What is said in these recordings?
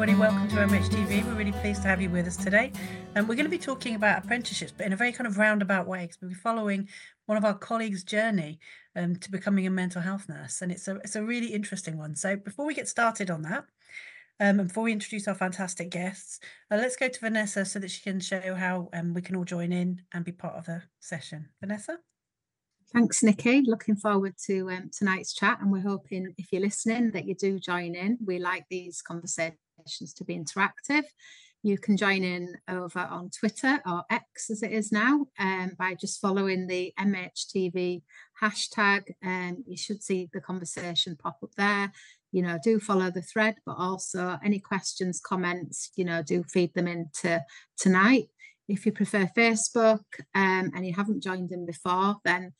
Everybody. Welcome to MHTV. We're really pleased to have you with us today. And we're going to be talking about apprenticeships, but in a very kind of roundabout way, because we'll be following one of our colleagues' journey um, to becoming a mental health nurse. And it's a, it's a really interesting one. So before we get started on that, um, and before we introduce our fantastic guests, uh, let's go to Vanessa so that she can show how um, we can all join in and be part of the session. Vanessa? Thanks, Nicky. Looking forward to um, tonight's chat, and we're hoping if you're listening that you do join in. We like these conversations to be interactive. You can join in over on Twitter or X as it is now um, by just following the MHTV hashtag. Um, you should see the conversation pop up there. You know, do follow the thread, but also any questions, comments, you know, do feed them into tonight. If you prefer Facebook um, and you haven't joined in before, then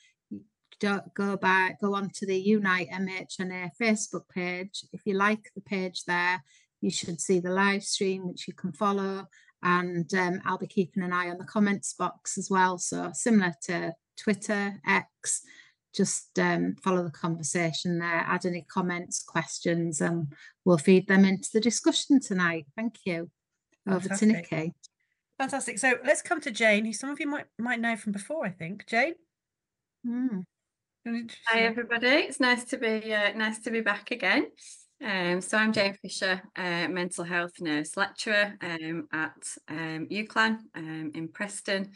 go back, go on to the Unite MHNA Facebook page. If you like the page there, you should see the live stream, which you can follow. And um, I'll be keeping an eye on the comments box as well. So similar to Twitter, X, just um, follow the conversation there, add any comments, questions, and we'll feed them into the discussion tonight. Thank you. Over Fantastic. to Nicky. Fantastic. So let's come to Jane, who some of you might might know from before, I think. Jane? Mm. Hi everybody, it's nice to be uh, nice to be back again. Um, so I'm Jane Fisher, uh, mental health nurse lecturer um, at um, UCLan um, in Preston.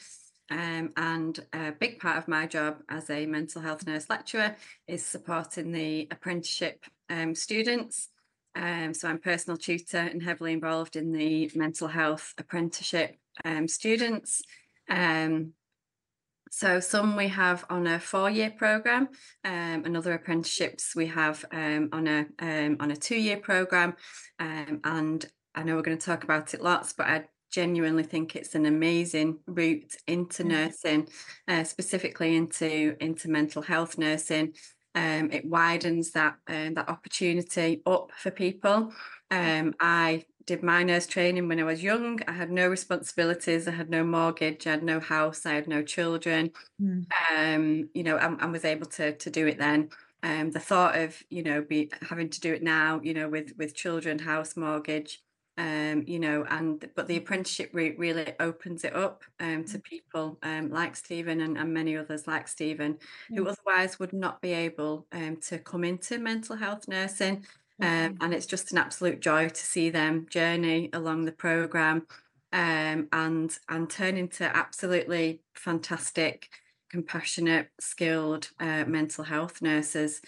Um, and a big part of my job as a mental health nurse lecturer is supporting the apprenticeship um, students. so I'm personal tutor and heavily involved in the mental health apprenticeship students. Um, so some we have on a four-year program, um, and other apprenticeships we have um, on a um, on a two-year program. Um, and I know we're going to talk about it lots, but I genuinely think it's an amazing route into mm. nursing, uh, specifically into into mental health nursing. Um, it widens that um, that opportunity up for people. Um, I did my nurse training when I was young. I had no responsibilities. I had no mortgage. I had no house. I had no children. Mm. Um, you know, and, and, was able to to do it then. Um, the thought of you know be having to do it now, you know, with with children, house, mortgage, um, you know, and but the apprenticeship route really opens it up um, to mm. people um, like Steven and, and many others like Steven, who otherwise would not be able um, to come into mental health nursing um, and it's just an absolute joy to see them journey along the program um, and and turn into absolutely fantastic, compassionate, skilled uh, mental health nurses.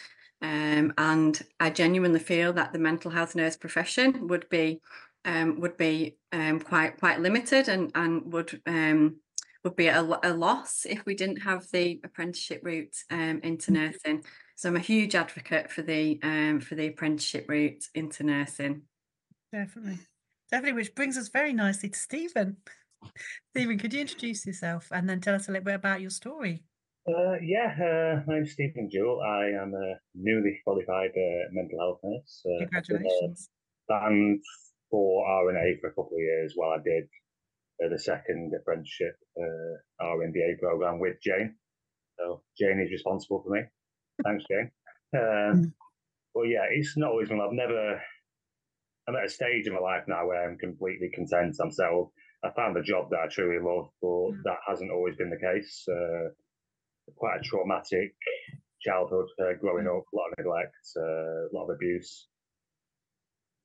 Um, and I genuinely feel that the mental health nurse profession would be um, would be um, quite quite limited and and would um, would be a, a, loss if we didn't have the apprenticeship route um, into mm-hmm. nursing. So I'm a huge advocate for the um, for the apprenticeship route into nursing. Definitely, definitely, which brings us very nicely to Steven. Steven, could you introduce yourself and then tell us a little bit about your story? Uh, yeah, uh, my name's Steven Jewell. I am a newly qualified uh, mental health nurse. Uh, Congratulations. And for RNA for a couple of years while I did uh, the second apprenticeship uh, RNDA program with Jane. So Jane is responsible for me. Thanks, Jane. Um, mm. but yeah, it's not always been. I've never. I'm at a stage in my life now where I'm completely content. I'm settled. I found a job that I truly love, but mm. that hasn't always been the case. Uh, quite a traumatic childhood uh, growing up, a lot of neglect, uh, a lot of abuse.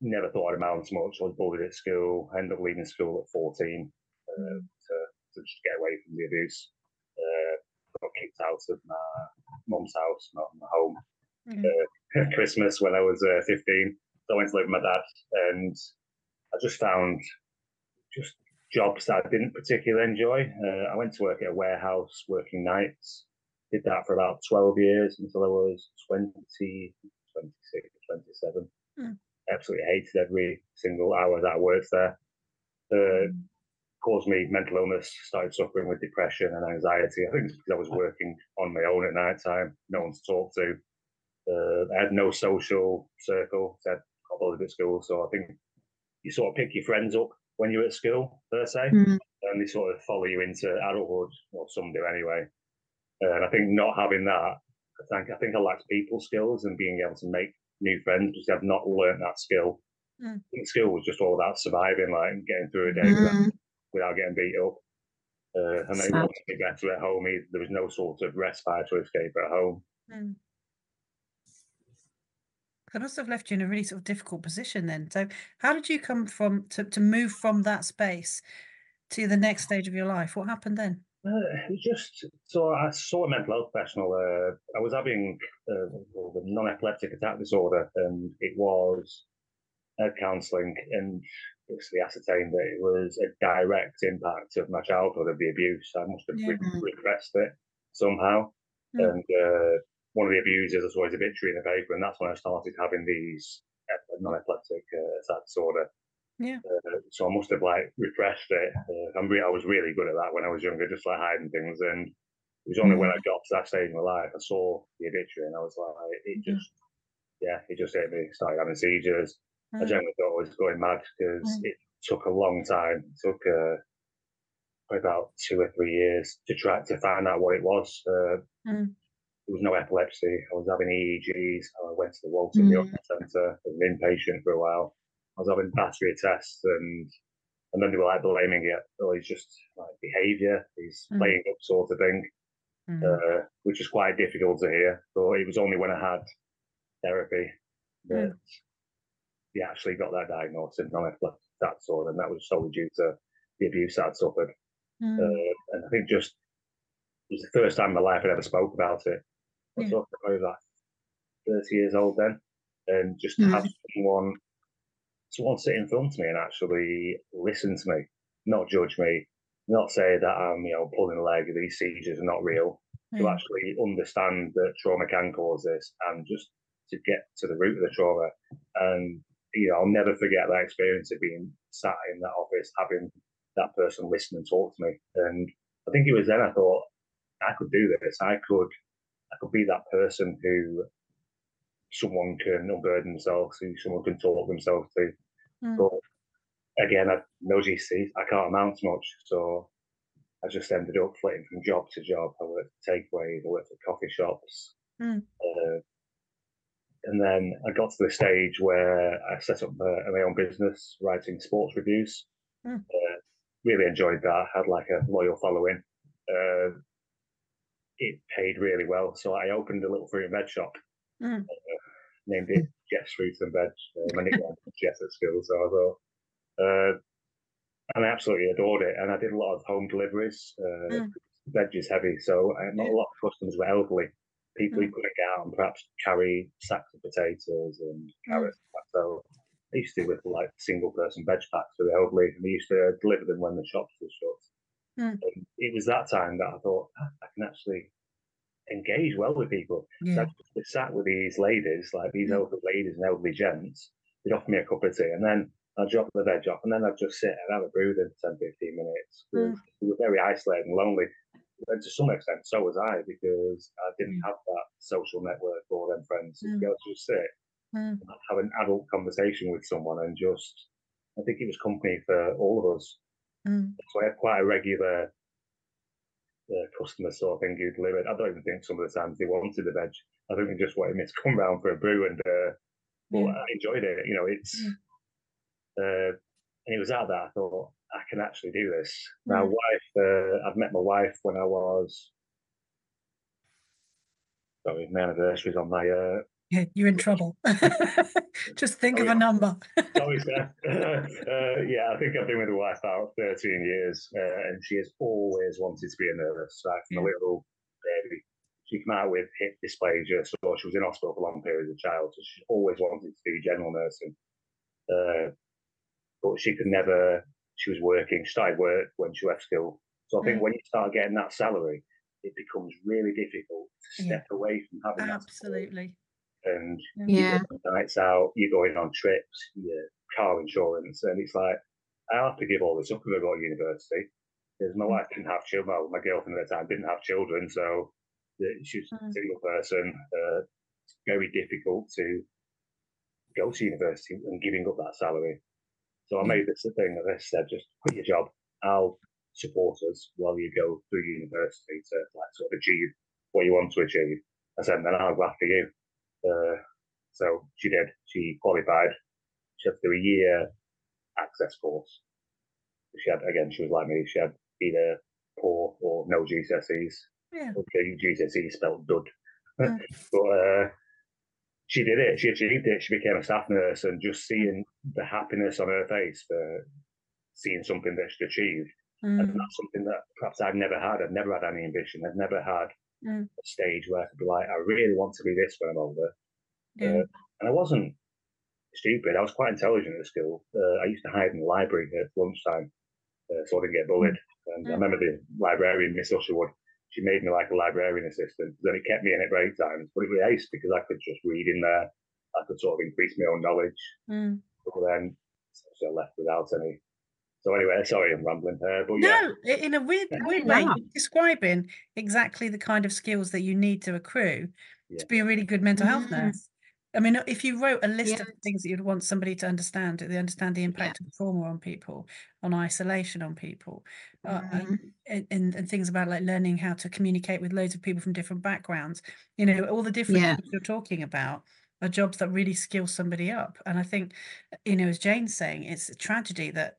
Never thought I'd amount to much. I was bullied at school. I ended up leaving school at 14 uh, mm. to, to just get away from the abuse. Got kicked out of my mum's house, not my home. Mm-hmm. Uh, Christmas when I was uh, 15. So I went to live with my dad, and I just found just jobs that I didn't particularly enjoy. Uh, I went to work at a warehouse working nights. Did that for about 12 years until I was 20, 26, 27. Mm. Absolutely hated every single hour that I worked there. Uh, caused me mental illness, started suffering with depression and anxiety. I think it's because I was working on my own at night time, no one to talk to. Uh, I had no social circle. I had got at school, so I think you sort of pick your friends up when you're at school, per se, mm. and they sort of follow you into adulthood, or some do anyway. Uh, and I think not having that, I think I think I lacked people skills and being able to make new friends because I've not learned that skill mm. school was just all about surviving, like getting through a day mm. Without, without, getting beat up. Uh, and then wanted to get better at home. There was no sort of respite or escape at home. Mm. That must have left you in a really sort of difficult position then. So, how did you come from to, to move from that space to the next stage of your life? What happened then? Uh, it just so I saw a mental health professional. Uh, I was having uh, a non-epileptic attack disorder, and it was counselling, and basically ascertained that it was a direct impact of my childhood of the abuse. I must have yeah. repressed it somehow, mm. and uh, one of the abusers I saw his obituary in the paper, and that's when I started having these non-epileptic uh, attack disorder. Yeah. Uh, so I must have like refreshed it. Uh, I'm re- I was really good at that when I was younger, just like hiding things. And it was only mm. when I got to that stage in my life, I saw the obituary, and I was like, it mm-hmm. just, mm. yeah, it just hit me. Started having seizures. Mm. I generally thought I was going mad because mm. it took a long time. It took uh, about two or three years to try to find out what it was. Uh, mm. There was no epilepsy. I was having EEGs. I went to the Walton mm. Centre as an inpatient for a while. I was having battery tests and and then they were like blaming it. Oh, he's just like behaviour, he's mm. playing up sort of thing, mm. uh, which is quite difficult to hear. But it was only when I had therapy that mm. he actually got that diagnosis non that sort, and that was solely due to the abuse I'd suffered. Mm. Uh, and I think just it was the first time in my life I'd ever spoke about it. I was yeah. like 30 years old then, and just to have someone someone sit in front of me and actually listen to me, not judge me, not say that I'm, you know, pulling a leg, these seizures are not real, mm. to actually understand that trauma can cause this and just to get to the root of the trauma. And, you know, I'll never forget that experience of being sat in that office, having that person listen and talk to me. And I think it was then I thought, I could do this. I could, I could be that person who someone can unburden themselves, who someone can talk themselves to. Mm. But again, I no GC, I can't amount to much, so I just ended up flitting from job to job. I worked at takeaways, I worked at coffee shops, mm. uh, and then I got to the stage where I set up uh, my own business, writing sports reviews. Mm. Uh, really enjoyed that. Had like a loyal following. Uh, it paid really well, so I opened a little fruit and veg shop mm. uh, named it Jeff's Fruits and Veg. Uh, my nickname was Jeff at school, so I thought, uh, and I absolutely adored it. And I did a lot of home deliveries. Uh, mm. Veg is heavy, so not a lot of customers were elderly. People mm. who couldn't out and perhaps carry sacks of potatoes and mm. carrots. Mm. So I used to do with like single person veg packs for the elderly, and we used to deliver them when the shops were shut. Mm. it was that time that I thought ah, I can actually engage well with people. Yeah. So I sat with these ladies, like these mm. elderly ladies and elderly gents. They'd offer me a cup of tea, and then I'd drop the veg off, and then I'd just sit and have a brew them 10, 15 minutes. Mm. We were very isolated and lonely. And to some extent, so was I, because I didn't mm. have that social network or them friends to mm. be able to sit mm. have an adult conversation with someone and just, I think it was company for all of us. Mm. So I had quite a regular uh, customer sort of thing who delivered. I don't even think some of the times they wanted the veg. I think they just wanted me to come round for a brew, and uh, well. I enjoyed it. You know, it's yeah. uh, and it was out that I thought I can actually do this. Yeah. My wife, uh, I've met my wife when I was. Sorry, my anniversary's on my uh, yeah, you're in trouble. Just think oh, of a number. Sorry, uh, yeah, I think I've been with my wife about 13 years, uh, and she has always wanted to be a nurse. Like from yeah. a little baby, she came out with hip dysplasia, so she was in hospital for long periods as a child. So she always wanted to do general nursing, uh, but she could never. She was working. She started work when she left school. So I think mm. when you start getting that salary, it becomes really difficult to step yeah. away from having absolutely and yeah. nights out, you're going on trips, your car insurance, and it's like I have to give all this up if I go to university because my mm. wife didn't have children. Well, my girlfriend at the time didn't have children, so she's a mm. single person. Uh, it's very difficult to go to university and giving up that salary. So I made this a thing that I said, just quit your job. I'll support us while you go through university to like sort of achieve what you want to achieve. I said, then I'll go after you. Uh, so she did. She qualified. she had to do a year access course. She had again, she was like me. She had either poor or no GCSEs. Yeah. Okay, GCSE spelled dud. Mm. but uh, she did it. She achieved it. She became a staff nurse, and just seeing the happiness on her face for seeing something that she'd achieved, mm. and that's something that perhaps I've never had. I've never had any ambition. I've never had mm. a stage where I could be like, I really want to be this when I'm older. Yeah. Uh, and I wasn't stupid. I was quite intelligent at school. Uh, I used to hide in the library at lunchtime uh, so I didn't get bullied. And I mm. remember the librarian, Miss Usherwood, she made me like a librarian assistant. Then it kept me in at break times, but it was ace because I could just read in there. I could sort of increase my own knowledge. Mm. But then so I left without any. So anyway, sorry, I'm rambling here, but yeah. No, in a weird, weird way, describing exactly the kind of skills that you need to accrue yeah. to be a really good mental health mm. nurse. I mean, if you wrote a list yeah. of things that you'd want somebody to understand, they understand the impact yeah. of trauma on people, on isolation on people, mm-hmm. uh, and, and, and, things about like learning how to communicate with loads of people from different backgrounds. You know, all the different yeah. things you're talking about are jobs that really skill somebody up. And I think, you know, as Jane's saying, it's a tragedy that,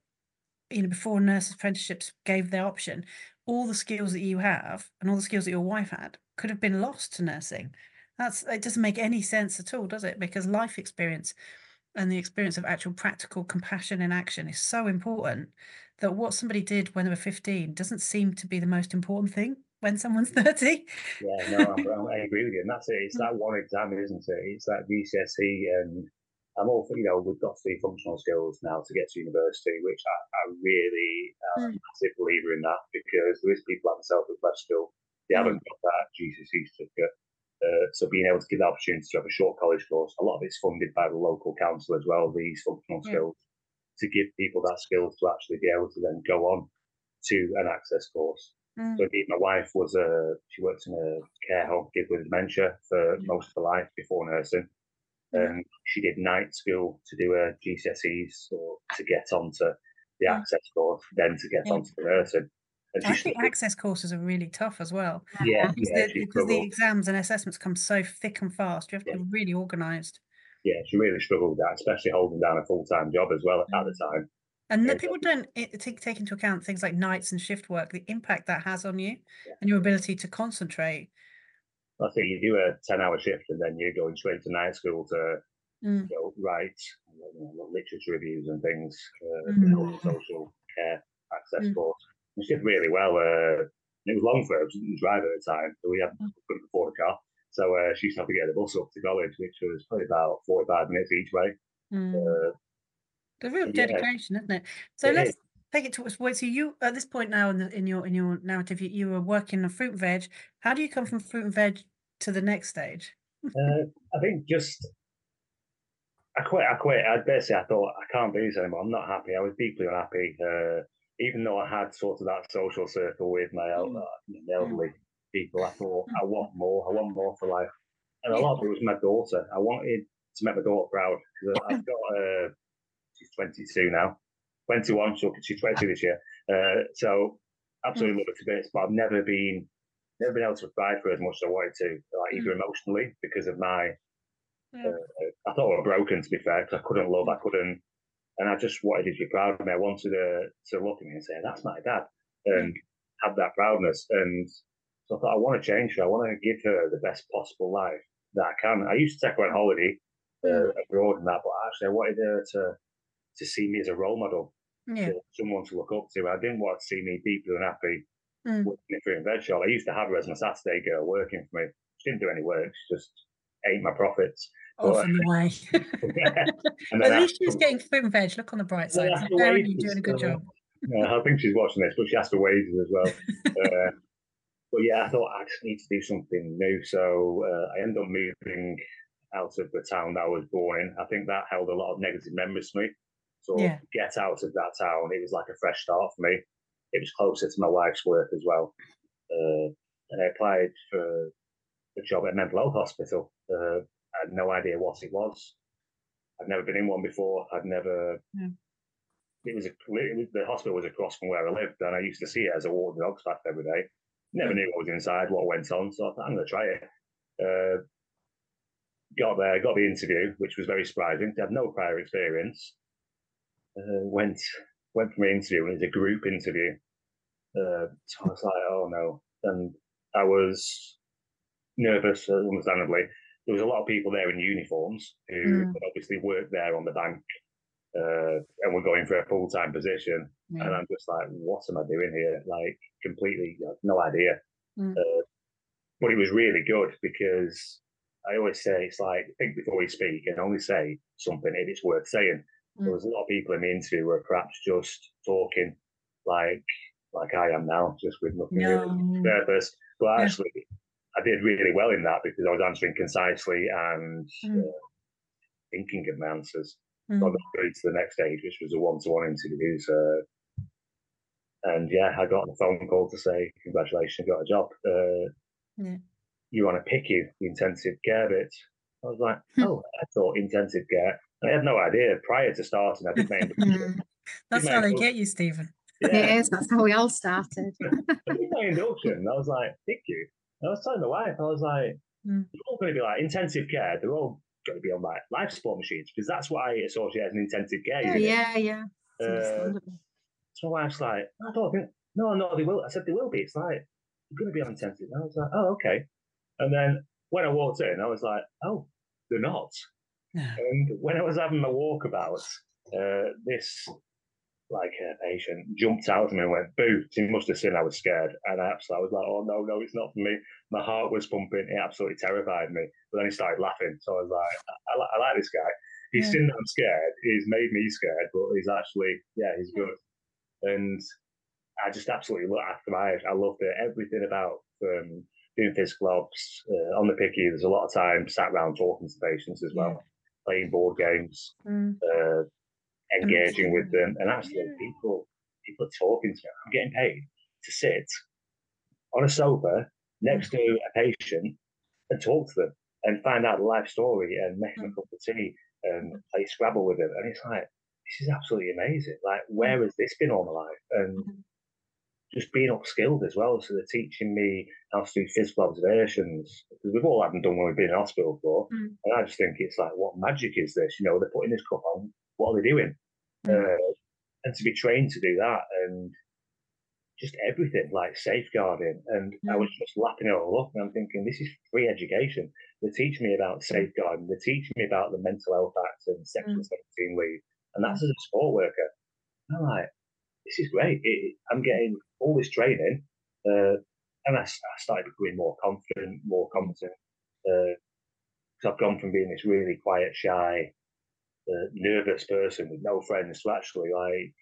you know, before nurse apprenticeships gave the option, all the skills that you have and all the skills that your wife had could have been lost to nursing that's it doesn't make any sense at all, does it? Because life experience and the experience of actual practical compassion in action is so important that what somebody did when they were 15 doesn't seem to be the most important thing when someone's 30. Yeah, no, i agree with you. And that's it. It's that one exam, isn't it? It's that GCSE. And I'm all for, you know, we've got do functional skills now to get to university, which I, I really am mm. a massive believer in that because there is people like myself who've left school. They mm. haven't got that GCSE certificate. Uh, so being able to give the opportunity to have a short college course, a lot of it's funded by the local council as well, these functional yeah. skills, to give people that skills to actually be able to then go on to an access course. Mm. So indeed, my wife was a, she worked in a care home, kid with dementia for mm. most of her life before nursing. Mm. And she did night school to do her GCSEs or to get onto the mm. access course, then to get onto the nursing. I think access courses are really tough as well. Yeah, because, yeah, the, because the exams and assessments come so thick and fast. You have to yeah. be really organised. Yeah, she really struggled with that, especially holding down a full time job as well at the mm. time. And yeah, people don't take take into account things like nights and shift work, the impact that has on you yeah. and your ability to concentrate. I think you do a ten hour shift and then you're going straight to night school to mm. you know, write you know, literature reviews and things, uh, mm. social care access mm. course she did really well. Uh, it was long for her. She didn't drive at the time, so we had mm. couldn't afford a car. So uh, she used to have to get the bus up to college, which was probably about forty-five minutes each way. Mm. Uh, the real dedication, yeah. isn't it? So it let's is. take it to us. So you at this point now in, the, in your in your narrative, you, you were working on fruit and veg. How do you come from fruit and veg to the next stage? uh, I think just I quit. I quit. I basically I thought I can't do this anymore. I'm not happy. I was deeply unhappy. Uh, even though I had sort of that social circle with my mm. uh, elderly people, I thought I want more. I want more for life, and a lot of it was my daughter. I wanted to make my daughter proud because I've got uh, she's 22 now, 21. So she's 22 this year. Uh, so absolutely mm. love her to bits, but I've never been never been able to provide for her as much as I wanted to, like either mm. emotionally because of my. Uh, I thought I was broken to be fair because I couldn't love, I couldn't and I just wanted to be proud of me. I wanted to, to look at me and say, that's my dad, and have that proudness. And so I thought, I want to change her. I want to give her the best possible life that I can. I used to take her on holiday uh, abroad and that, but actually, I wanted her to to see me as a role model, yeah. someone to look up to. I didn't want to see me deeply unhappy mm. working in a fruit and veg shop. I used to have her as my Saturday girl working for me. She didn't do any work. She just ate my profits. Off in the way. At least she's getting fruit and veg. Look on the bright side. Apparently, you're doing a good job. Yeah, I think she's watching this, but she asked for wages as well. uh, but yeah, I thought I just need to do something new. So uh, I ended up moving out of the town that I was born in. I think that held a lot of negative memories for me. So yeah. get out of that town, it was like a fresh start for me. It was closer to my wife's work as well. Uh, and I applied for a job at a mental health hospital. Uh, I had no idea what it was. I'd never been in one before. I'd never. Yeah. It was a it was, the hospital was across from where I lived, and I used to see it as I walked the dogs past every day. Never knew what was inside, what went on, so I thought I'm going to try it. Uh, got there, got the interview, which was very surprising. I had no prior experience. Uh, went went for my interview, and it was a group interview. Uh, so I was like, oh no. And I was nervous, uh, understandably. There was a lot of people there in uniforms who mm. obviously worked there on the bank uh, and were going for a full time position. Mm. And I'm just like, what am I doing here? Like, completely, no idea. Mm. Uh, but it was really good because I always say it's like think before you speak and only say something if it's worth saying. Mm. There was a lot of people in the interview were perhaps just talking like like I am now, just with nothing no. purpose. But actually, yeah. I did really well in that because I was answering concisely and mm. uh, thinking of my answers. Mm. So I got through to the next stage, which was a one-to-one interview. So, and yeah, I got a phone call to say congratulations, you got a job. Uh, yeah. You want to PICU the intensive care bit. I was like, hmm. oh, I thought intensive care. And I had no idea prior to starting. I did my induction. That's how they get you, Steven. Yeah. It is. That's how we all started. I did my induction. I was like, PICU. And I was telling my wife, I was like, mm. they're all going to be like intensive care. They're all going to be on like life support machines because that's what I associate as an intensive care. Yeah, yeah, yeah. Uh, so my wife's like, I don't think, no, no, they will. I said, they will be. It's like, you're going to be on intensive. And I was like, oh, okay. And then when I walked in, I was like, oh, they're not. And when I was having my walkabout, uh, this like uh, patient jumped out at me and went, boo. He must have seen I was scared. And I absolutely I was like, oh, no, no, it's not for me. My heart was pumping. It absolutely terrified me. But then he started laughing. So I was like, I, I, I like this guy. He's yeah. seen that I'm scared. He's made me scared, but he's actually, yeah, he's good. And I just absolutely looked after my I loved it. Everything about um, doing physical ops uh, on the PICU, There's a lot of time sat around talking to patients as well, yeah. playing board games, mm. uh, engaging with them, and actually people people are talking to me. I'm getting paid to sit on a sofa next to a patient and talk to them and find out the life story and make them a mm. cup of tea and play Scrabble with them. And it's like, this is absolutely amazing. Like, where mm. has this been all my life? And mm-hmm just being upskilled as well. So they're teaching me how to do physical observations because we've all had them done when we've been in hospital before. Mm. And I just think it's like, what magic is this? You know, they're putting this cup on. What are they doing? Mm. Uh, and to be trained to do that and just everything like safeguarding. And mm. I was just lapping it all up and I'm thinking, this is free education. They're teaching me about safeguarding. They're teaching me about the Mental Health Act and Section mm. 17 leave. And that's mm. as a support worker. I'm like, this is great. It, I'm getting all this training, uh, and I, I, started becoming more confident, more competent. Uh, so I've gone from being this really quiet, shy, uh, nervous person with no friends to actually like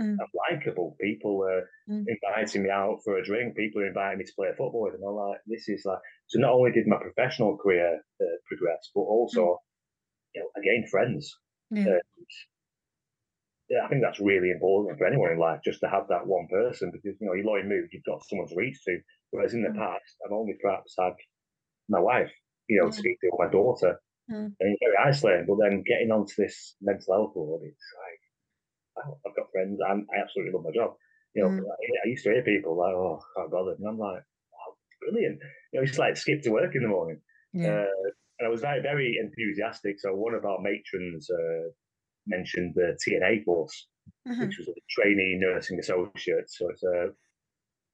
mm. likable. People are mm. inviting me out for a drink. People are inviting me to play football with them. I'm like, this is like. So not only did my professional career uh, progress, but also, mm. you know, I gained friends. Yeah yeah, I think that's really important for anyone in life just to have that one person because you know you're in mood, you've got someone to reach to. Whereas in the mm. past, I've only perhaps had my wife, you know, mm. to speak to my daughter, mm. and it's very isolating. But then getting onto this mental health world, it's like I've got friends, and I absolutely love my job. You know, mm. I, used to hear people like, "Oh, I can't bother," and I'm like, "Wow, brilliant!" You know, it's like skip to work in the morning. Yeah. Uh, and I was very, very enthusiastic. So one of our matrons uh, mentioned the TNA course, mm-hmm. which was a trainee nursing associate. So it's a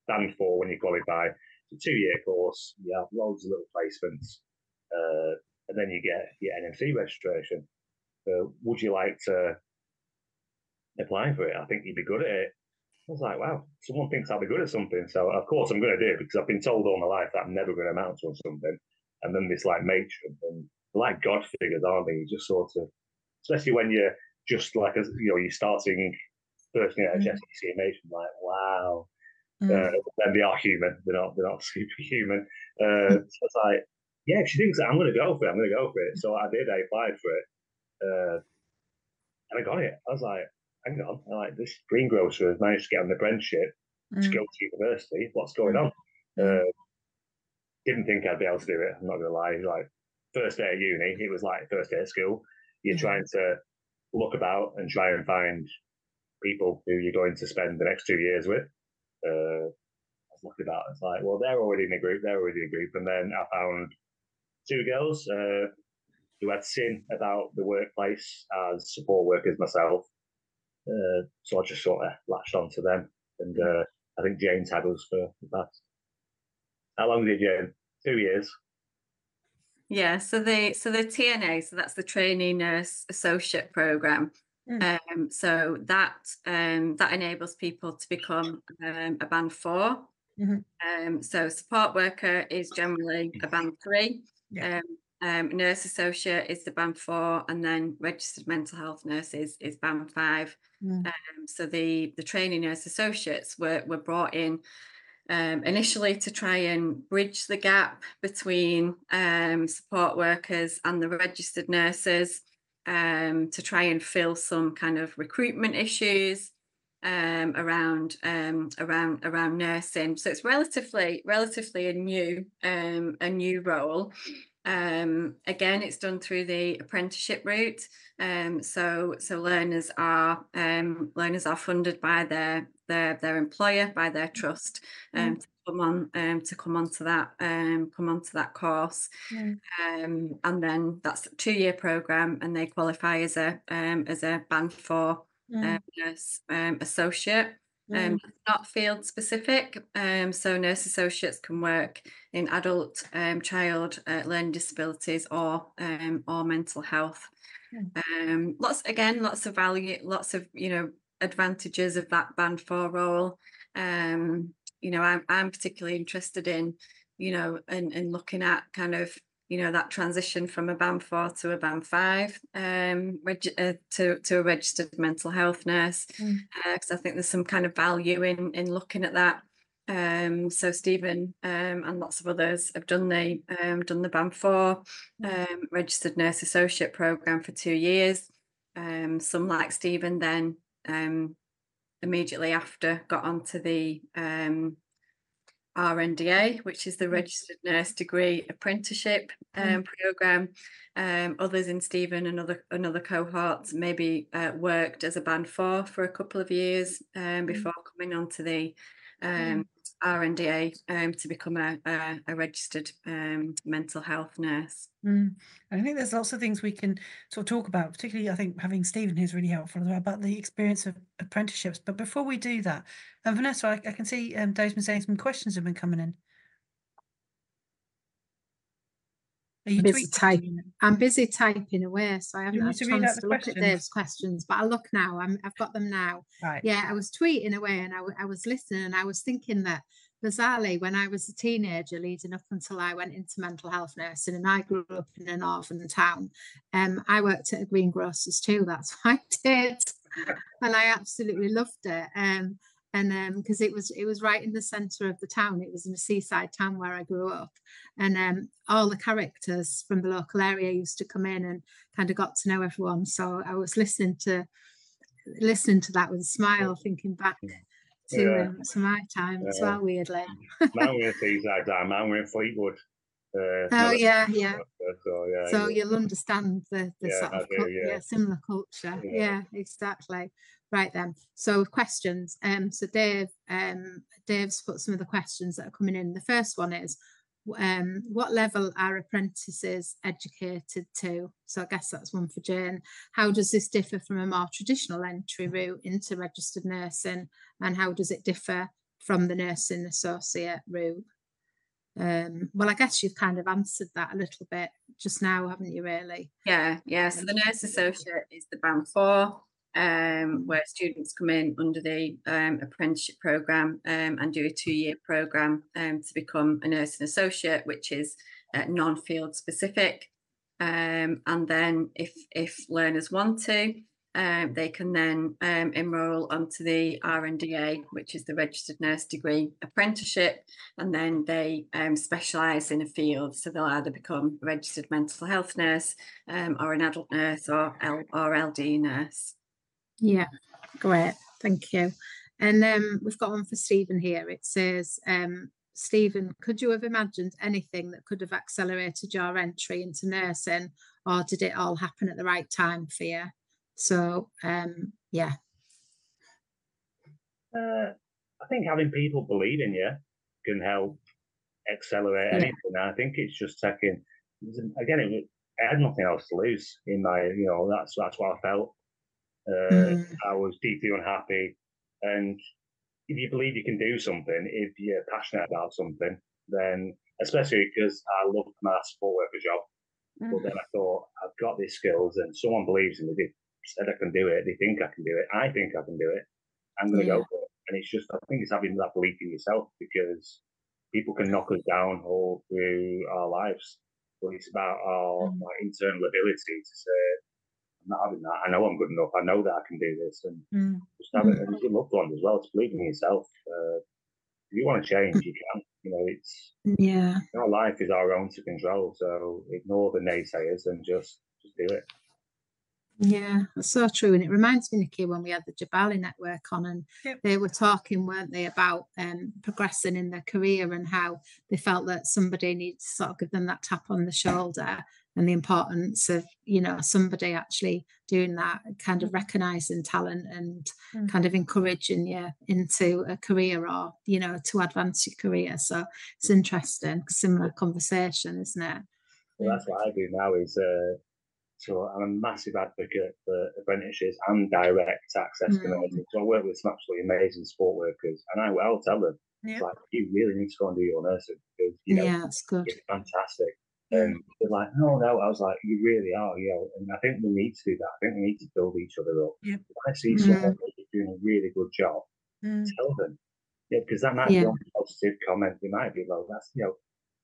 stand for when you qualify. It's a two year course. You have loads of little placements, uh, and then you get your NMC registration. So would you like to apply for it? I think you'd be good at it. I was like, wow, someone thinks I'll be good at something. So of course I'm going to do it because I've been told all my life that I'm never going to amount to something. And then this like matron and like God figures, aren't they? You just sort of, especially when you're just like as you know, you're starting first year at mm. CMH, like wow. Mm. Uh, then they are human. They're not. They're not superhuman. Uh, so it's like, yeah, she thinks I'm going to go for it, I'm going to go for it. So I did. I applied for it, uh, and I got it. I was like, hang on, I'm like this greengrocer has managed to get an apprenticeship mm. to go to university. What's going on? Mm. Uh, didn't think I'd be able to do it. I'm not going to lie. Like first day of uni, it was like first day of school. You're trying to look about and try and find people who you're going to spend the next two years with. Uh, I was looking about, it's like, well, they're already in a group, they're already in a group. And then I found two girls, uh, who had seen about the workplace as support workers myself. Uh, so I just sort of latched onto them, and uh, I think Jane's had us for that. How long did Jane? Two years. Yeah, so the so the TNA, so that's the Trainee Nurse Associate Program. Mm. Um, so that um, that enables people to become um, a band 4 mm-hmm. Um, so support worker is generally a band three. Yeah. Um, um, nurse associate is the band four, and then registered mental health nurses is, band five. Mm. so the the trainee nurse associates were were brought in um, initially to try and bridge the gap between um, support workers and the registered nurses um, to try and fill some kind of recruitment issues um, around um, around around nursing. So it's relatively relatively a new um, a new role. Um, again, it's done through the apprenticeship route. Um, so so learners are um, learners are funded by their their their employer by their trust um, mm. to come on um, to come onto that um, come onto that course mm. um, and then that's a two year program and they qualify as a um, as a band four mm. nurse um, associate um, not field specific um, so nurse associates can work in adult um, child uh, learning disabilities or um, or mental health um, lots again lots of value lots of you know advantages of that band four role. Um, you know, I'm I'm particularly interested in, you know, and and looking at kind of you know that transition from a band four to a band five um reg- uh, to to a registered mental health nurse because mm. uh, I think there's some kind of value in in looking at that um so Steven um and lots of others have done the um done the band four mm. um registered nurse associate program for two years um some like Steven then um, immediately after got onto the um, RNDA, which is the mm. Registered Nurse Degree Apprenticeship um, mm. program. Um, others in Steven and other another cohorts maybe uh, worked as a band four for a couple of years um, mm. before coming onto the mm. Um, RNDA um, to become a, a, a registered um, mental health nurse. Mm. I think there's lots of things we can sort of talk about, particularly I think having Steven here is really helpful as well about the experience of apprenticeships. But before we do that, um, Vanessa, I, I can see um, Dave's been saying some questions have been coming in. Are you busy typing? I'm busy typing away, so I haven't had a chance to, to look questions? at Dave's questions. But I'll look now. I'm, I've got them now. Right. Yeah, I was tweeting away, and I, I was listening, and I was thinking that bizarrely, when I was a teenager, leading up until I went into mental health nursing, and I grew up in a northern town, um, I worked at a greengrocer's too. That's what I did, and I absolutely loved it. Um, and because um, it was it was right in the centre of the town. It was in a seaside town where I grew up, and um, all the characters from the local area used to come in and kind of got to know everyone. So I was listening to listening to that with a smile, thinking back to, yeah. um, to my time yeah. as well. Weirdly, mine were in seaside time. Mine were in Fleetwood. Uh, oh yeah, yeah. So, yeah, so yeah. you'll understand the, the yeah, sort of do, yeah. similar culture. Yeah. exactly. Right then. So questions. Um, so Dave, um, Dave's put some of the questions that are coming in. The first one is, um, what level are apprentices educated to? So I guess that's one for Jane. How does this differ from a more traditional entry route into registered nursing, and how does it differ from the nursing associate route? Um, well, I guess you've kind of answered that a little bit just now, haven't you? Really? Yeah, yeah. So the nurse associate is the band four um, where students come in under the um, apprenticeship program um, and do a two-year program um, to become a nursing associate, which is uh, non-field specific. Um, and then, if if learners want to, um, they can then enrol onto the RNDA, which is the Registered Nurse Degree Apprenticeship, and then they specialise in a field. So they'll either become a registered mental health nurse, or an adult nurse, or L- or LD nurse. Yeah, great. Thank you. And um, we've got one for Steven here. It says, um, Steven, could you have imagined anything that could have accelerated your entry into nursing, or did it all happen at the right time for you? So, um, yeah. Uh, I think having people believe in you can help accelerate yeah. anything. I think it's just taking, again, it, I had nothing else to lose in my, you know, that's that's what I felt. Uh, mm. I was deeply unhappy, and if you believe you can do something, if you're passionate about something, then especially because I love my support worker job. Mm. But then I thought I've got these skills, and someone believes in me. They said I can do it. They think I can do it. I think I can do it. I'm going to yeah. go for it. And it's just, I think it's having that belief in yourself because people can knock us down all through our lives. But it's about our mm. like, internal ability to say, I'm not having that. I know I'm good enough. I know that I can do this. And mm. just have it, and your loved ones as well, to believe in yourself. Uh, if you want to change, you can. You know, it's yeah. Our life is our own to control. So ignore the naysayers and just just do it. Yeah, that's so true. And it reminds me, Nicky, when we had the Jabali Network on and yep. they were talking, weren't they, about um, progressing in their career and how they felt that somebody needs to sort of give them that tap on the shoulder and the importance of, you know, somebody actually doing that, kind of recognizing talent and mm. kind of encouraging you into a career or, you know, to advance your career. So it's interesting, similar conversation, isn't it? Well, that's what I do now is uh, so I'm a massive advocate for apprenticeships and direct access mm. to nursing. So I work with some absolutely amazing sport workers, and I, i'll tell them, yep. like, you really need to go and do your nursing because you know, yeah, that's good. It's fantastic. And they're like, no, no. I was like, you really are, you know. And I think we need to do that. I think we need to build each other up. Yep. If I see mm. someone doing a really good job, mm. tell them. Yeah, because that might yeah. be a positive comment. They might be, well, that's you know,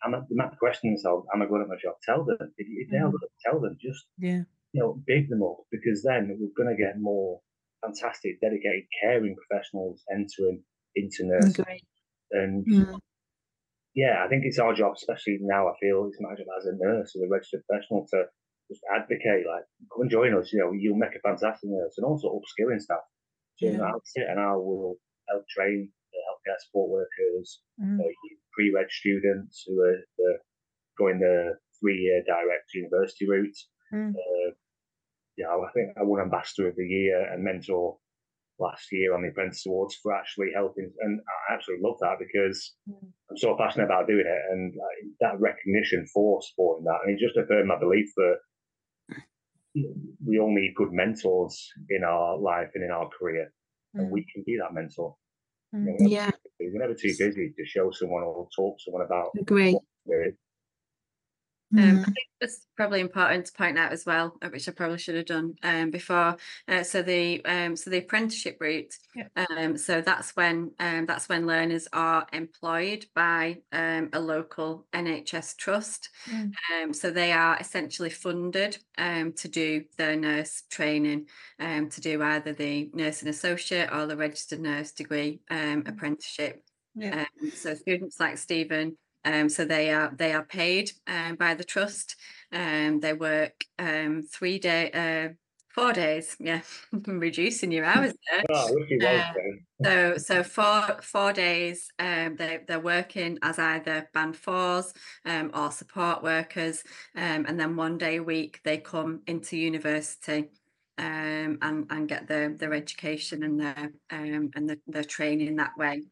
I'm a, they might question themselves, am I good at my job? Tell them. If, if they're mm. good, tell them. Just, yeah. you know, big them up because then we're going to get more fantastic, dedicated, caring professionals entering into nursing. Okay. And mm. Yeah, I think it's our job, especially now. I feel it's my job as a nurse, as a registered professional, to just advocate, like, come and join us. You know, you'll make a fantastic nurse and also upskilling staff. So yeah. you know, I'll sit and I will help train the healthcare support workers, mm. uh, pre-reg students who are uh, going the three-year direct university route. Mm. Uh, yeah, I think I won Ambassador of the Year and mentor last year on the Apprentice Awards for actually helping, and I absolutely love that because mm. I'm so passionate about doing it, and that recognition for supporting that, and it just affirmed my belief that we all need good mentors in our life and in our career, mm. and we can be that mentor. Mm, yeah. We're never too busy to show someone or talk to someone about. Agree. Um, I mm. think it's probably important to point out as well, uh, which I probably should have done um, before. Uh, so the um, so the apprenticeship route. Yeah. Um, so that's when um, that's when learners are employed by um, a local NHS trust. Mm. Um, so they are essentially funded um, to do their nurse training, um, to do either the nursing associate or the registered nurse degree um, apprenticeship. Yeah. Um, so students like Steven um, so they are they are paid um, by the trust. Um, they work um, three day, uh, four days. Yeah, reducing your hours there. Oh, uh, so so four four days. Um, they they're working as either band fours um, or support workers, um, and then one day a week they come into university. Um, and and get their their education and their um, and the, their training that way.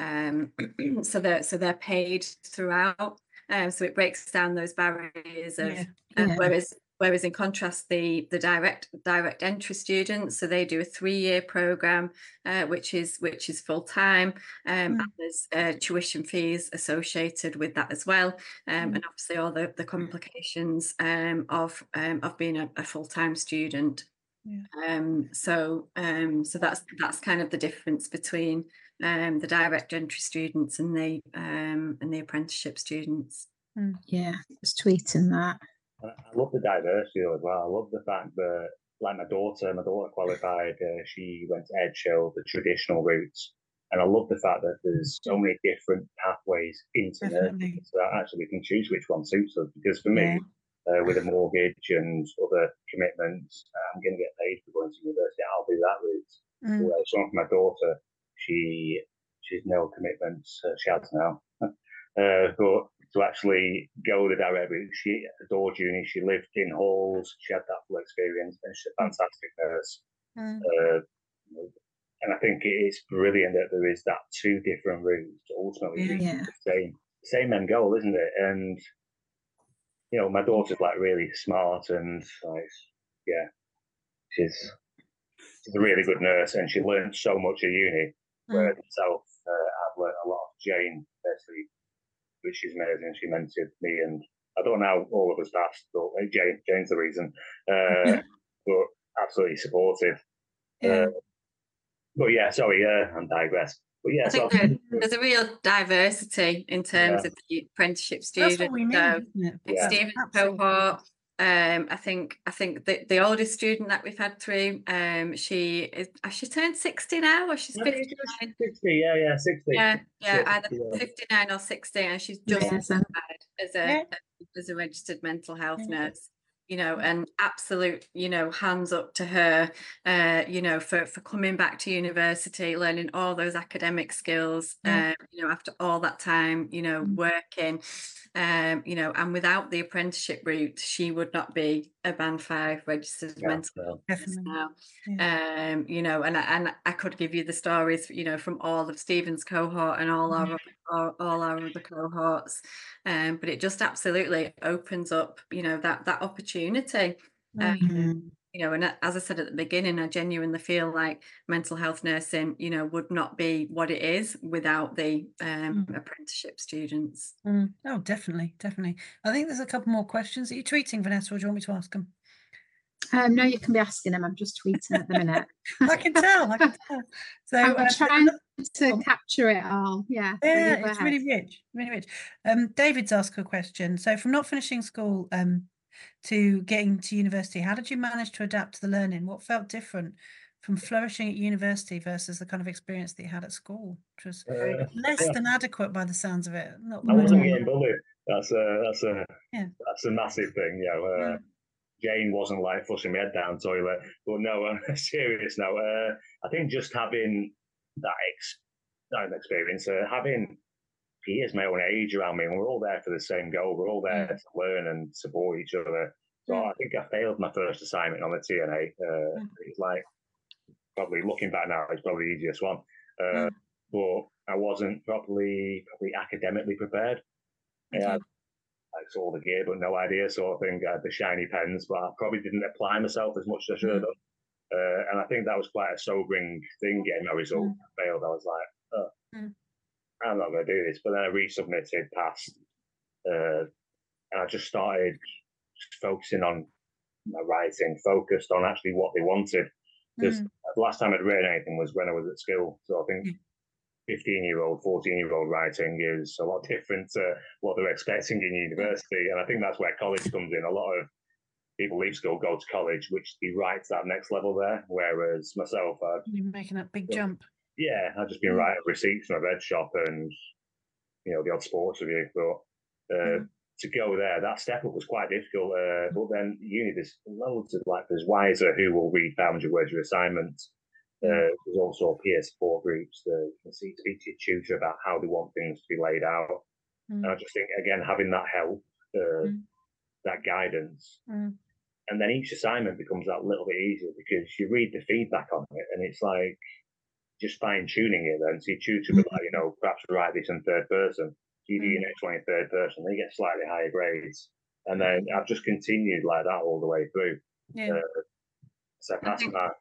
Um, so they're so they're paid throughout. Um, so it breaks down those barriers of yeah. Um, yeah. whereas whereas in contrast the the direct direct entry students so they do a three year program uh, which is which is full time um, mm. and there's uh, tuition fees associated with that as well um, mm. and obviously all the the complications um, of um, of being a, a full time student yeah. um so um so that's that's kind of the difference between um, the direct entry students and the um, and the apprenticeship students. Mm. Yeah, just tweeting that. I love the diversity as well. I love the fact that, like my daughter, my daughter qualified. Uh, she went to Edge Hill, the traditional routes, and I love the fact that there's so many different pathways into it. So actually, we can choose which one suits us. Because for me, yeah. uh, with a mortgage and other commitments, I'm going to get paid for going to university. I'll do that route. Mm. Whereas for my daughter, she she's no commitments. Uh, she has now, uh, but to actually go the direct route, she adored uni. She lived in halls. She had that full experience, and she's a fantastic nurse. Mm. Uh, and I think it is brilliant that there is that two different routes to ultimately yeah. the same same end goal, isn't it? And you know, my daughter's like really smart and like, yeah, she's she's a really good nurse and she learned so much at uni. Mm. Where myself, uh, I've learned a lot. Of Jane, basically, which is amazing. She mentored me, and I don't know how all of us passed, but Jane, Jane's the reason. Uh, but absolutely supportive. Yeah. Uh, but yeah, sorry, uh, I'm digress. But yeah, I think so, there's a real diversity in terms yeah. of the apprenticeship students. That's what we need, so yeah. Steven's cohort. Um, I think I think the, the oldest student that we've had through, um, she is she turned 60 now or she's 59? 60, yeah, yeah, 60. Yeah, yeah, either yeah. 59 or 60, and she's just yeah. as a as a registered mental health nurse you know, and absolute, you know, hands up to her, uh, you know, for for coming back to university, learning all those academic skills, mm. um, you know, after all that time, you know, mm. working, um, you know, and without the apprenticeship route, she would not be a band five registered yeah, mental health now. Yeah. Um, you know, and and I could give you the stories, you know, from all of Steven's cohort and all our all, all our other cohorts. Um, but it just absolutely opens up, you know, that that opportunity. Um, mm-hmm. You know, and as I said at the beginning, I genuinely feel like mental health nursing, you know, would not be what it is without the um, mm. apprenticeship students. Mm. Oh, definitely, definitely. I think there's a couple more questions. Are you tweeting, Vanessa, or do you want me to ask them? Um, no, you can be asking them. I'm just tweeting at the minute. I can tell. I can tell. So I'm uh, trying to capture it all. Yeah. Yeah, it's ahead. really rich. Really rich. Um, David's asked a question. So, from not finishing school um, to getting to university, how did you manage to adapt to the learning? What felt different from flourishing at university versus the kind of experience that you had at school, which was uh, less yeah. than adequate by the sounds of it? Not I wasn't getting bullied. That's a that's a yeah. that's a massive thing. You know, uh, yeah. Jane wasn't like flushing my head down toilet. But no, I'm serious now. Uh, I think just having that, ex- that experience, uh, having peers my own age around me, and we're all there for the same goal. We're all there mm. to learn and support each other. So mm. I think I failed my first assignment on the TNA. Uh, mm. It's like probably looking back now, it's probably the easiest one. Uh, mm. But I wasn't properly probably academically prepared. Yeah, I saw the gear, but no idea sort of thing. I had the shiny pens, but I probably didn't apply myself as much as I should have done. Uh, and I think that was quite a sobering thing getting my result failed. I was like, oh. I'm not going to do this. But then I resubmitted, passed, uh, and I just started focusing on my writing, focused on actually what they wanted. Because mm. the last time I'd read anything was when I was at school. So I think mm. 15 year old, 14 year old writing is a lot different to what they're expecting in university. And I think that's where college comes in. A lot of people leave school, go to college, which they write to that next level there. Whereas myself, i You're making that big jump. Yeah, I've just been mm. writing receipts from a red shop and, you know, the odd sports review. But uh, mm. to go there, that step up was quite difficult. Uh, but then uni, there's loads of like, there's Wiser who will read 500 words your assignments uh, there's also peer support groups that you can see, speak to your tutor about how they want things to be laid out. Mm. And I just think, again, having that help, uh, mm. that guidance, mm. and then each assignment becomes that little bit easier because you read the feedback on it and it's like just fine tuning it then. So your tutor like, you know, perhaps write this in third person. So you do your mm. next one in third person, they get slightly higher grades. And then I've just continued like that all the way through. Yeah. Uh, so past that.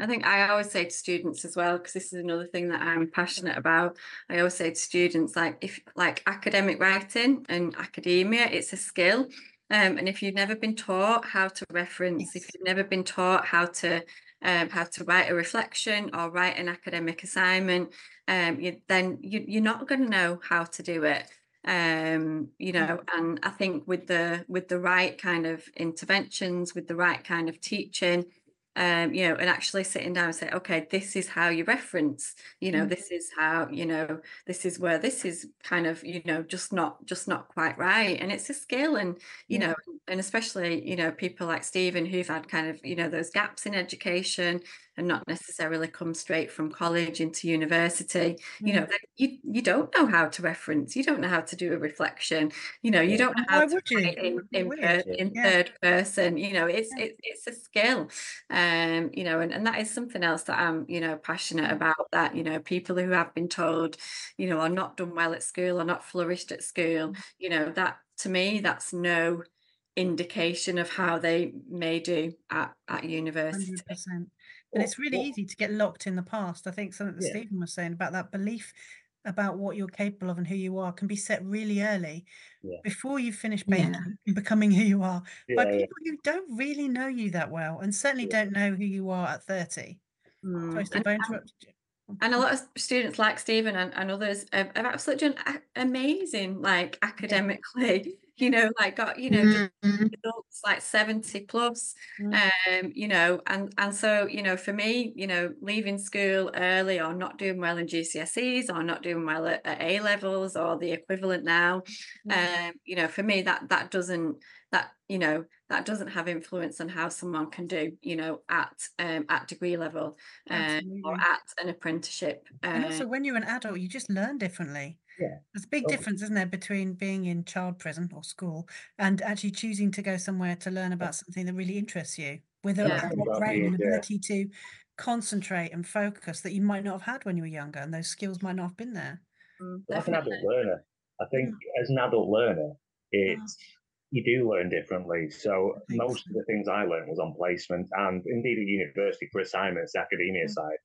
I think I always say to students as well, because this is another thing that I'm passionate about. I always say to students, like if like academic writing and academia, it's a skill. Um, and if you've never been taught how to reference, yes. if you've never been taught how to um, how to write a reflection or write an academic assignment, um, you, then you, you're not going to know how to do it um you know and i think with the with the right kind of interventions with the right kind of teaching um, you know, and actually sitting down and say, okay, this is how you reference, you know, mm. this is how, you know, this is where this is kind of, you know, just not, just not quite right. And it's a skill and, you yeah. know, and especially, you know, people like Steven who've had kind of, you know, those gaps in education and not necessarily come straight from college into university you know mm. you you don't know how to reference you don't know how to do a reflection you know you don't know how Why to you? in, It in, per- in Yeah. third person you know it's Yeah. it, it's a skill um you know and, and that is something else that i'm you know passionate mm. about that you know people who have been told you know are not done well at school or not flourished at school mm. you know that to me that's no indication of how they may do at, at university Hundred percent. And it's really easy to get locked in the past. I think something that Yeah. Steven was saying about that belief about what you're capable of and who you are can be set really early Yeah. before you finish Yeah. becoming who you are by Yeah, yeah. people who don't really know you that well and certainly Yeah. don't know who you are at 30. Mm, Sorry, and- Steve, I interrupted you. and a lot of students like Steven and, and others have, have absolutely done amazing, like academically, you know, like got, you know, just Mhm. results like 70 plus, Mm. um, you know, and and so, you know, for me, you know, leaving school early or not doing well in GCSEs or not doing well at, at A levels or the equivalent now, Yeah. um, you know, for me that that doesn't that, you know, that doesn't have influence on how someone can do, you know, at um at degree level um, or at an apprenticeship. And uh, also, when you're an adult, you just learn differently. Yeah. There's a big Totally. difference, isn't there, between being in child prison or school and actually choosing to go somewhere to learn about something that really interests you with a, Yeah. a brain being, and yeah. ability to concentrate and focus that you might not have had when you were younger, and those skills might not have been there. mm, But as an adult learner, I think as an adult learner, it's you do learn differently. So most so. of the things I learned was on placement and indeed at university for assignments, academia Mm. side.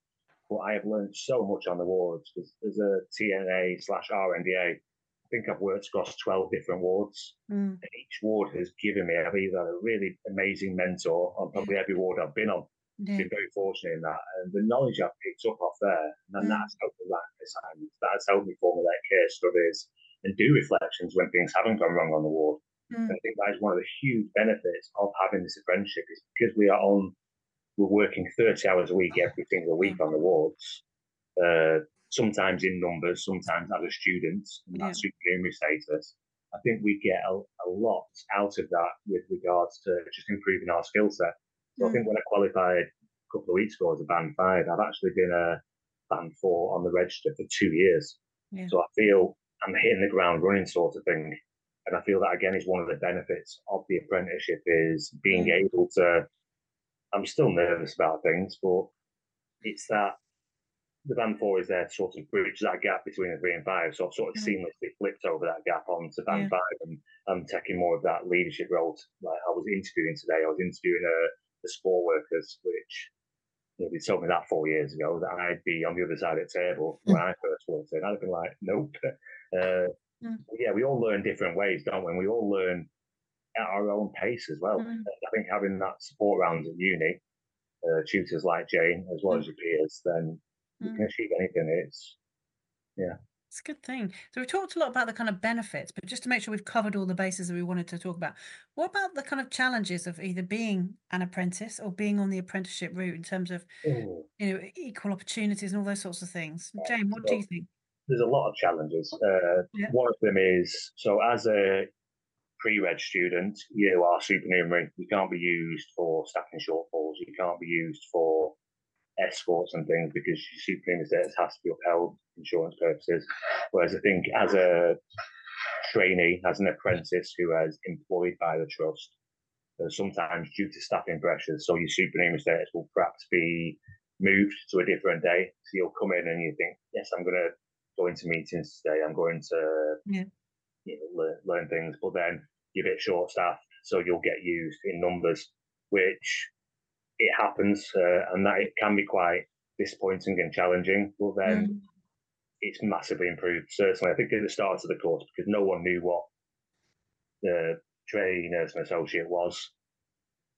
But I have learned so much on the wards as, as a TNA slash RNDA. I think I've worked across 12 different wards. Mm, And each ward has given me, I've either a really amazing mentor on probably every ward I've been on. yeah. been very fortunate in that. And the knowledge I've picked up off there, and Mm. that's helped me write assignments, that has helped me formulate case studies and do reflections when things haven't gone wrong on the ward. Mm, I think that is one of the huge benefits of having this apprenticeship is because we are on, we're working 30 hours a week every single week on the wards, uh, sometimes in numbers, sometimes as a student, in Yeah. that supernumerary status. I think we get a, a lot out of that with regards to just improving our skill set. So I Mm. think when I qualified a couple of weeks ago as a band five, I've actually been a band four on the register for two years. Yeah. So I feel I'm hitting the ground running sort of thing. And I feel that again is one of the benefits of the apprenticeship is being Mm. able to I'm still nervous about things, but it's that the band four is there to sort of bridge that gap between the three and five. So I've sort of Mm. seamlessly flipped over that gap onto band Yeah. five and I'm taking more of that leadership role. Like I was interviewing today, I was interviewing uh, the sport workers, which you know, they told me that four years ago that I'd be on the other side of the table when I first walked in. I'd have been like, nope. Uh, Mm. Yeah, we all learn different ways, don't we? And we all learn at our own pace as well. Mm. I think having that support round at uni, uh, tutors like Jane, as well as your peers, then you Mm. can achieve anything. It's yeah. It's a good thing. So we've talked a lot about the kind of benefits, but just to make sure we've covered all the bases that we wanted to talk about, what about the kind of challenges of either being an apprentice or being on the apprenticeship route in terms of oh, you know equal opportunities and all those sorts of things? Jane, what do you think? there's a lot of challenges. Uh, Yeah. One of them is so as a pre-reg student, you are supernumerary. You can't be used for staffing shortfalls. You can't be used for escorts and things because your supernumerary status has to be upheld for insurance purposes. Whereas I think as a trainee, as an apprentice who is employed by the trust, uh, sometimes due to staffing pressures, so your supernumerary status will perhaps be moved to a different day. So you'll come in and you think, yes, I'm going to go into meetings today. I'm going to Yeah. you know, learn, learn things, but then you're a bit short staffed, so you'll get used in numbers, which it happens, uh, and that it can be quite disappointing and challenging. But then Mm. it's massively improved. Certainly, I think at the start of the course, because no one knew what the trainee nursing associate was,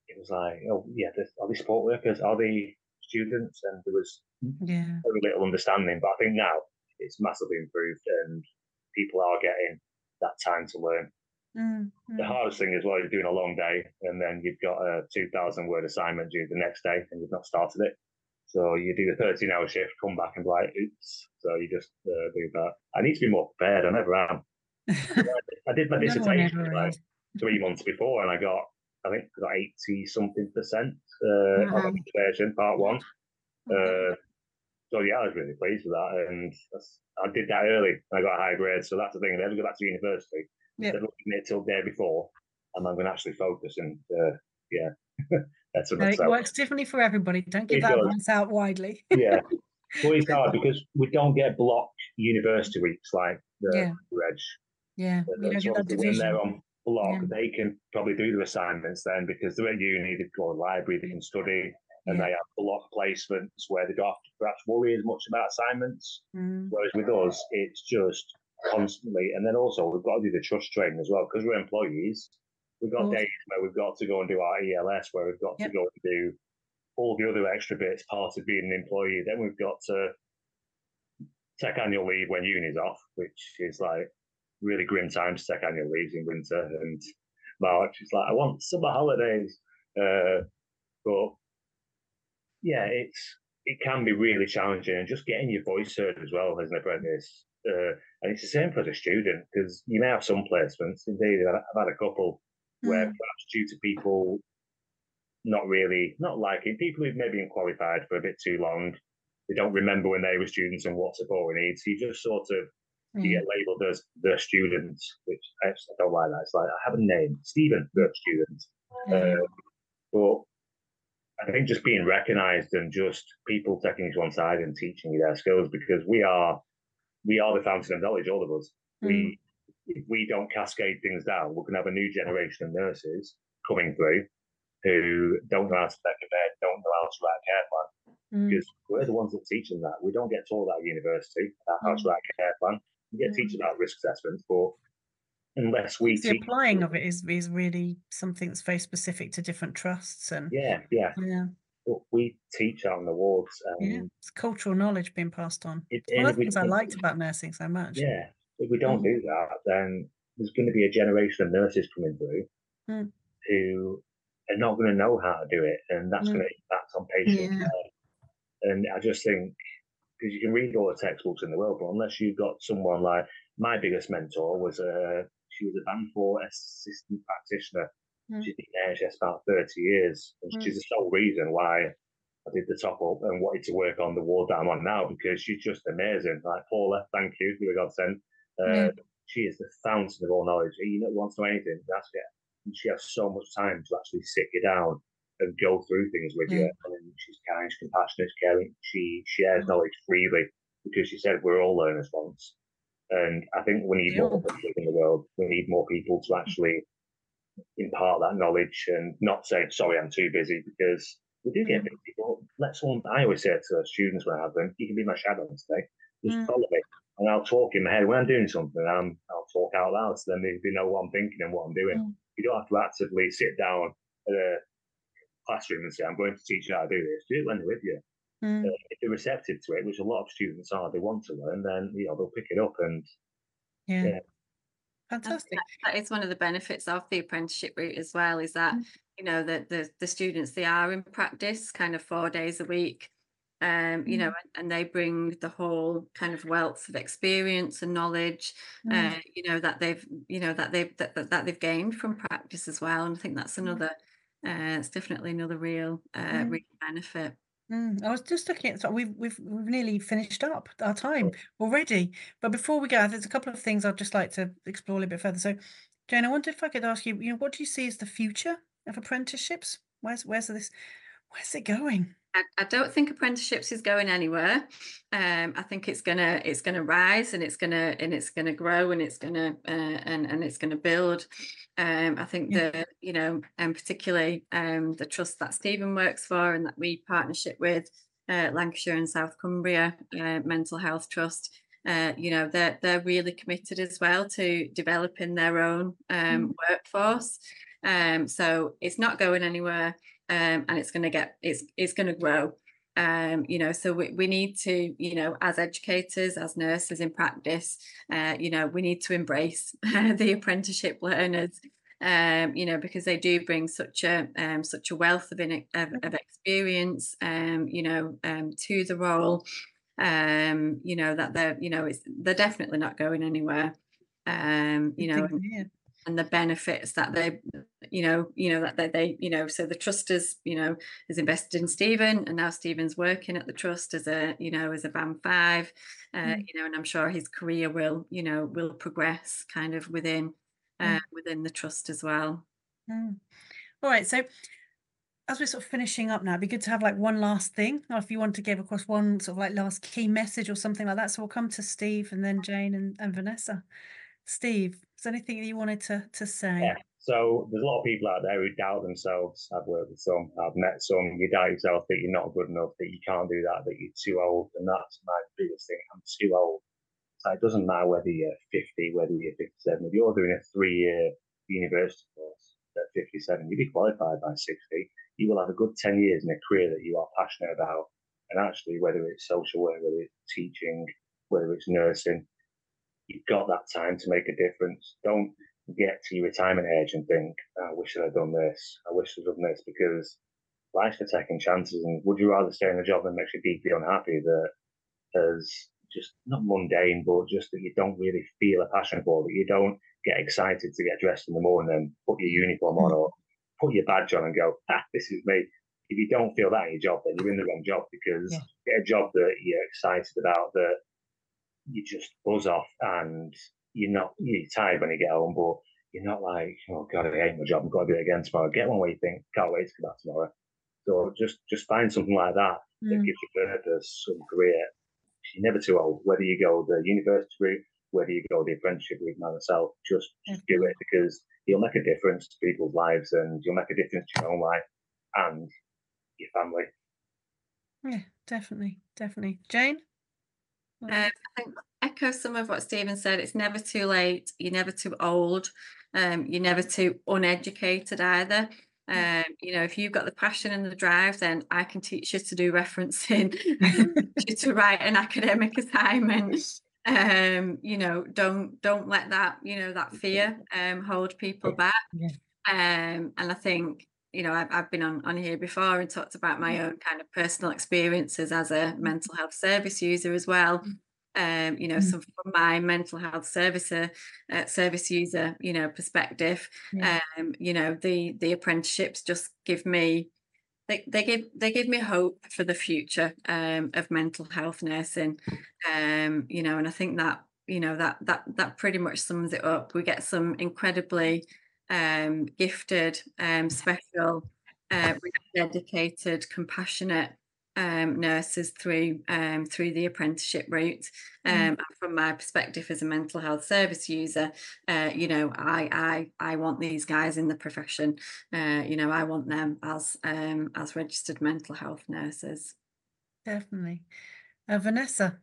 it was like, oh yeah, this, are they support workers? Are they students? And there was Yeah. very little understanding. But I think now it's massively improved, and people are getting that time to learn. Mm, The hardest thing as well is doing a long day, and then you've got a two thousand word assignment due the next day, and you've not started it. So you do a thirteen hour shift, come back and be like, oops. So you just uh, do that. I need to be more prepared. I never am. I did my dissertation like three months before, and I got I think I got eighty something percent uh, on the dissertation part one. Uh, so yeah, I was really pleased with that, and I did that early. I got a high grade, so that's the thing. I ever go back to university, yeah. of looking at it till the day before, and I'm going to actually focus and uh, yeah, that's no, it works differently for everybody. Don't give it that advice out widely. yeah, well, it's hard because we don't get blocked university weeks like the yeah. Reg. Yeah, you don't get that division. When they're on block, yeah. they can probably do their assignments then because they're at uni, they go to the library, they can study, and yeah. they have block placements where they don't have to perhaps worry as much about assignments. Mm. Whereas with us, it's just constantly, and then also we've got to do the trust training as well because we're employees. We've got days where we've got to go and do our ELS, where we've got yep. to go and do all the other extra bits part of being an employee. Then we've got to take annual leave when uni's off, which is like really grim time to take annual leaves in winter and March. It's like I want summer holidays, uh, but yeah, it's it can be really challenging and just getting your voice heard as well as an apprentice. Uh, and it's the same for the student because you may have some placements. Indeed, I've had a couple mm. where perhaps due to people not really not liking people who've maybe been qualified for a bit too long. They don't remember when they were students and what support we need. So you just sort of mm. you get labelled as the student, which I don't like that. It's like I have a name, Steven, the student. Mm. Um, but I think just being recognised and just people taking you to one side and teaching you their skills because we are we are the fountain of knowledge, all of us. Mm. We if we don't cascade things down, we're going to have a new generation of nurses coming through who don't know how to make a bed, don't know how to write a care plan. Mm. Because we're the ones that teach them that. We don't get taught that at university about how to mm. write a care plan. We get mm. teaching about risk assessments, but unless we the applying them, of it is is really something that's very specific to different trusts and yeah, yeah, yeah. But we teach out on the wards. Um, yeah, it's cultural knowledge being passed on. It, one of the things I liked about nursing so much. Yeah, if we don't mm. do that, then there's going to be a generation of nurses coming through mm. who are not going to know how to do it, and that's mm. going to impact on patients. Yeah. And I just think because you can read all the textbooks in the world, but unless you've got someone like my biggest mentor was a she was a band four assistant practitioner. Mm. She's been there NHS about thirty years, and mm. she's the sole reason why I did the top up and wanted to work on the ward that I'm on now because she's just amazing. Like Paula, thank you, you were godsend. Uh, mm. She is the fountain of all knowledge. You know, wants to know anything, ask her and she has so much time to actually sit you down and go through things with mm. you. And she's kind, she's compassionate, caring. She shares mm. knowledge freely because she said we're all learners once. And I think we need more people in the world. We need more people to actually impart that knowledge and not say, sorry, I'm too busy because we do get mm. busy. But let someone, I always say to students when I have them, you can be my shadow today. Just mm. follow me. And I'll talk in my head when I'm doing something. I'm, I'll talk out loud so then they, they know what I'm thinking and what I'm doing. Mm you don't have to actively sit down at a classroom and say, I'm going to teach you how to do this. Do it when they're with you. Mm. Uh, if they're receptive to it, which a lot of students are, they want to learn, then you know they'll pick it up and yeah. yeah. Fantastic. That is one of the benefits of the apprenticeship route as well, is that mm. you know that the, the students they are in practice kind of four days a week um, you know, mm. and, they bring the whole kind of wealth of experience and knowledge, mm. uh, you know, that they've, you know, that they've that, that they've gained from practice as well. And I think that's another, uh, it's definitely another real, uh, real benefit. Mm, I was just looking at so we've we've we've nearly finished up our time already. But before we go, there's a couple of things I'd just like to explore a little bit further. So, Jane, I wonder if I could ask you, you know, what do you see as the future of apprenticeships? Where's where's this? Where's it going? I, I don't think apprenticeships is going anywhere. Um, I think it's gonna it's gonna rise and it's gonna and it's gonna grow and it's gonna uh, and and it's gonna build. Um, I think yeah. the you know and particularly um, the trust that Steven works for and that we partnership with uh, Lancashire and South Cumbria uh, Mental Health Trust. Uh, you know they're they're really committed as well to developing their own um, mm. workforce. Um, so it's not going anywhere um, and it's going to get it's it's going to grow. Um, you know so we, we need to you know as educators as nurses in practice uh, you know we need to embrace the apprenticeship learners um, you know because they do bring such a um, such a wealth of, in, of, of experience um, you know um, to the role um, you know that they're you know it's they're definitely not going anywhere um, you know and the benefits that they you know you know that they, they you know so the trust is you know has invested in Steven and now Steven's working at the trust as a you know as a band five uh, mm. you know and I'm sure his career will you know will progress kind of within uh, mm. within the trust as well mm. all right so as we're sort of finishing up now, it'd be good to have like one last thing, or if you want to give across one sort of like last key message or something like that. So we'll come to Steve and then Jane and, and Vanessa. Steve, is there anything you wanted to to say? Yeah. So there's a lot of people out there who doubt themselves. I've worked with some, I've met some. You doubt yourself that you're not good enough, that you can't do that, that you're too old, and that's my biggest thing. I'm too old. So it doesn't matter whether you're 50, whether you're 57. If you're doing a three-year university course at 57, you'll be qualified by 60 you will have a good 10 years in a career that you are passionate about. And actually, whether it's social work, whether it's teaching, whether it's nursing, you've got that time to make a difference. Don't get to your retirement age and think, I wish I'd done this. I wish I'd done this because life's for taking chances. And would you rather stay in a job that makes you deeply unhappy that is just not mundane, but just that you don't really feel a passion for, that you don't get excited to get dressed in the morning and put your uniform on or put your badge on and go, ah, this is me. If you don't feel that in your job, then you're in the wrong job because yeah. get a job that you're excited about, that you just buzz off and you're not, you're tired when you get home, but you're not like, oh God, I hate my job. I've got to do it again tomorrow. Get one where you think, can't wait to come back tomorrow. So just just find something like that mm. that gives you purpose, some career. You're never too old. Whether you go the university route, whether you go the apprenticeship route myself, just, just do it because you'll make a difference to people's lives and you'll make a difference to your own life and your family. Yeah, definitely, definitely. Jane? Um, I think echo some of what Steven said. It's never too late. You're never too old. Um, you're never too uneducated either. Um, you know, if you've got the passion and the drive, then I can teach you to do referencing, to write an academic assignment, um you know don't don't let that you know that fear um hold people back um and i think you know I've, I've been on on here before and talked about my own kind of personal experiences as a mm-hmm. mental health service user as well mm. um you know mm-hmm. so from my mental health service uh, service user you know perspective yeah. um you know the the apprenticeships just give me they, they give they give me hope for the future um, of mental health nursing um, you know and i think that you know that that that pretty much sums it up we get some incredibly um, gifted um, special uh, dedicated compassionate um, nurses through um, through the apprenticeship route. Mm. Um, mm. From my perspective as a mental health service user, uh, you know, I I I want these guys in the profession. Uh, you know, I want them as um, as registered mental health nurses. Definitely, uh, Vanessa.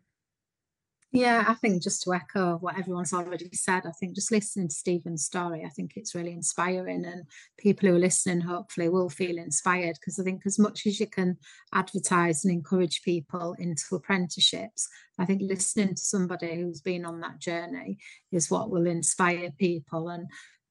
Yeah, I think just to echo what everyone's already said, I think just listening to Steven's story, I think it's really inspiring, and people who are listening hopefully will feel inspired because I think as much as you can advertise and encourage people into apprenticeships, I think listening to somebody who's been on that journey is what will inspire people. And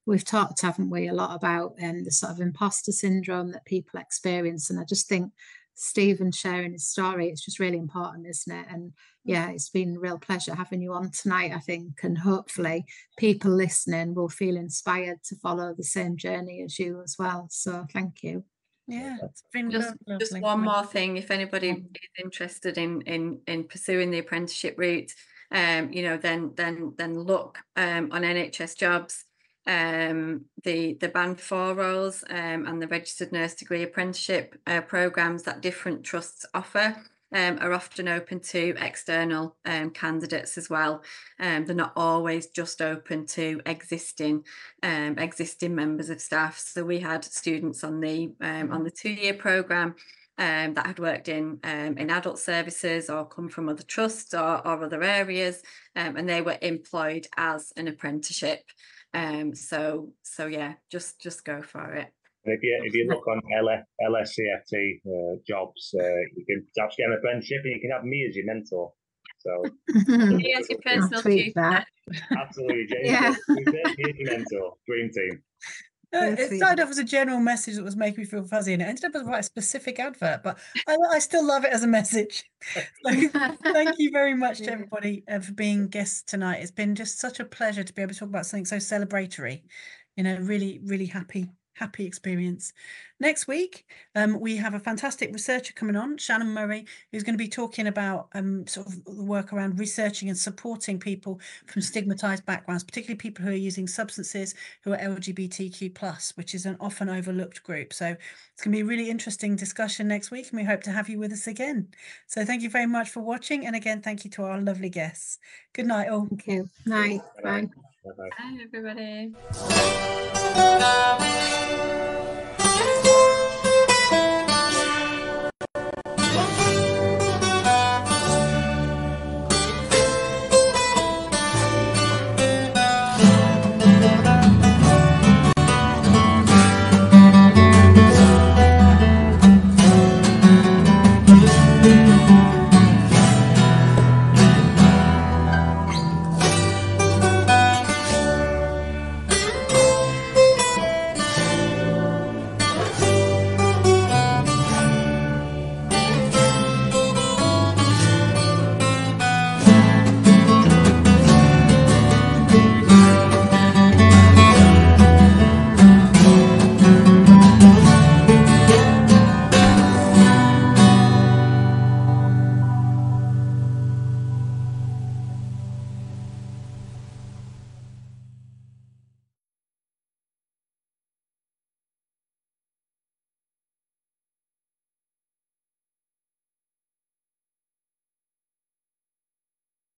we've talked, haven't we, a lot about um, the sort of imposter syndrome that people experience, and I just think Steven sharing his story. It's just really important, isn't it? And yeah, it's been a real pleasure having you on tonight, I think. And hopefully, people listening will feel inspired to follow the same journey as you as well. So, thank you. Yeah, it's been just, just one more thing. If anybody is interested in in in pursuing the apprenticeship route, um, you know, then then then look um, on NHS jobs um, the the band four roles um, and the registered nurse degree apprenticeship uh, programs that different trusts offer um, are often open to external um, candidates as well. Um, they're not always just open to existing um, existing members of staff. So we had students on the um, on the two year program. Um, that had worked in um, in adult services or come from other trusts or, or other areas, um, and they were employed as an apprenticeship. Um, so so yeah, just just go for it. if you if you look on LS, LSCFT uh, jobs, uh, you can perhaps get an apprenticeship, and you can have me as your mentor. So me as your personal tutor. Absolutely, James. Yeah. Here's your mentor. Dream team. Uh, it started off as a general message that was making me feel fuzzy, and it ended up as quite a specific advert. But I, I still love it as a message. so, thank you very much to everybody uh, for being guests tonight. It's been just such a pleasure to be able to talk about something so celebratory. you know, really, really happy happy experience. Next week, um, we have a fantastic researcher coming on, Shannon Murray, who's going to be talking about um, sort of the work around researching and supporting people from stigmatized backgrounds, particularly people who are using substances who are LGBTQ plus, which is an often overlooked group. So it's going to be a really interesting discussion next week, and we hope to have you with us again. So thank you very much for watching, and again, thank you to our lovely guests. Good night, all. Thank you. Night. Bye. Bye, everybody.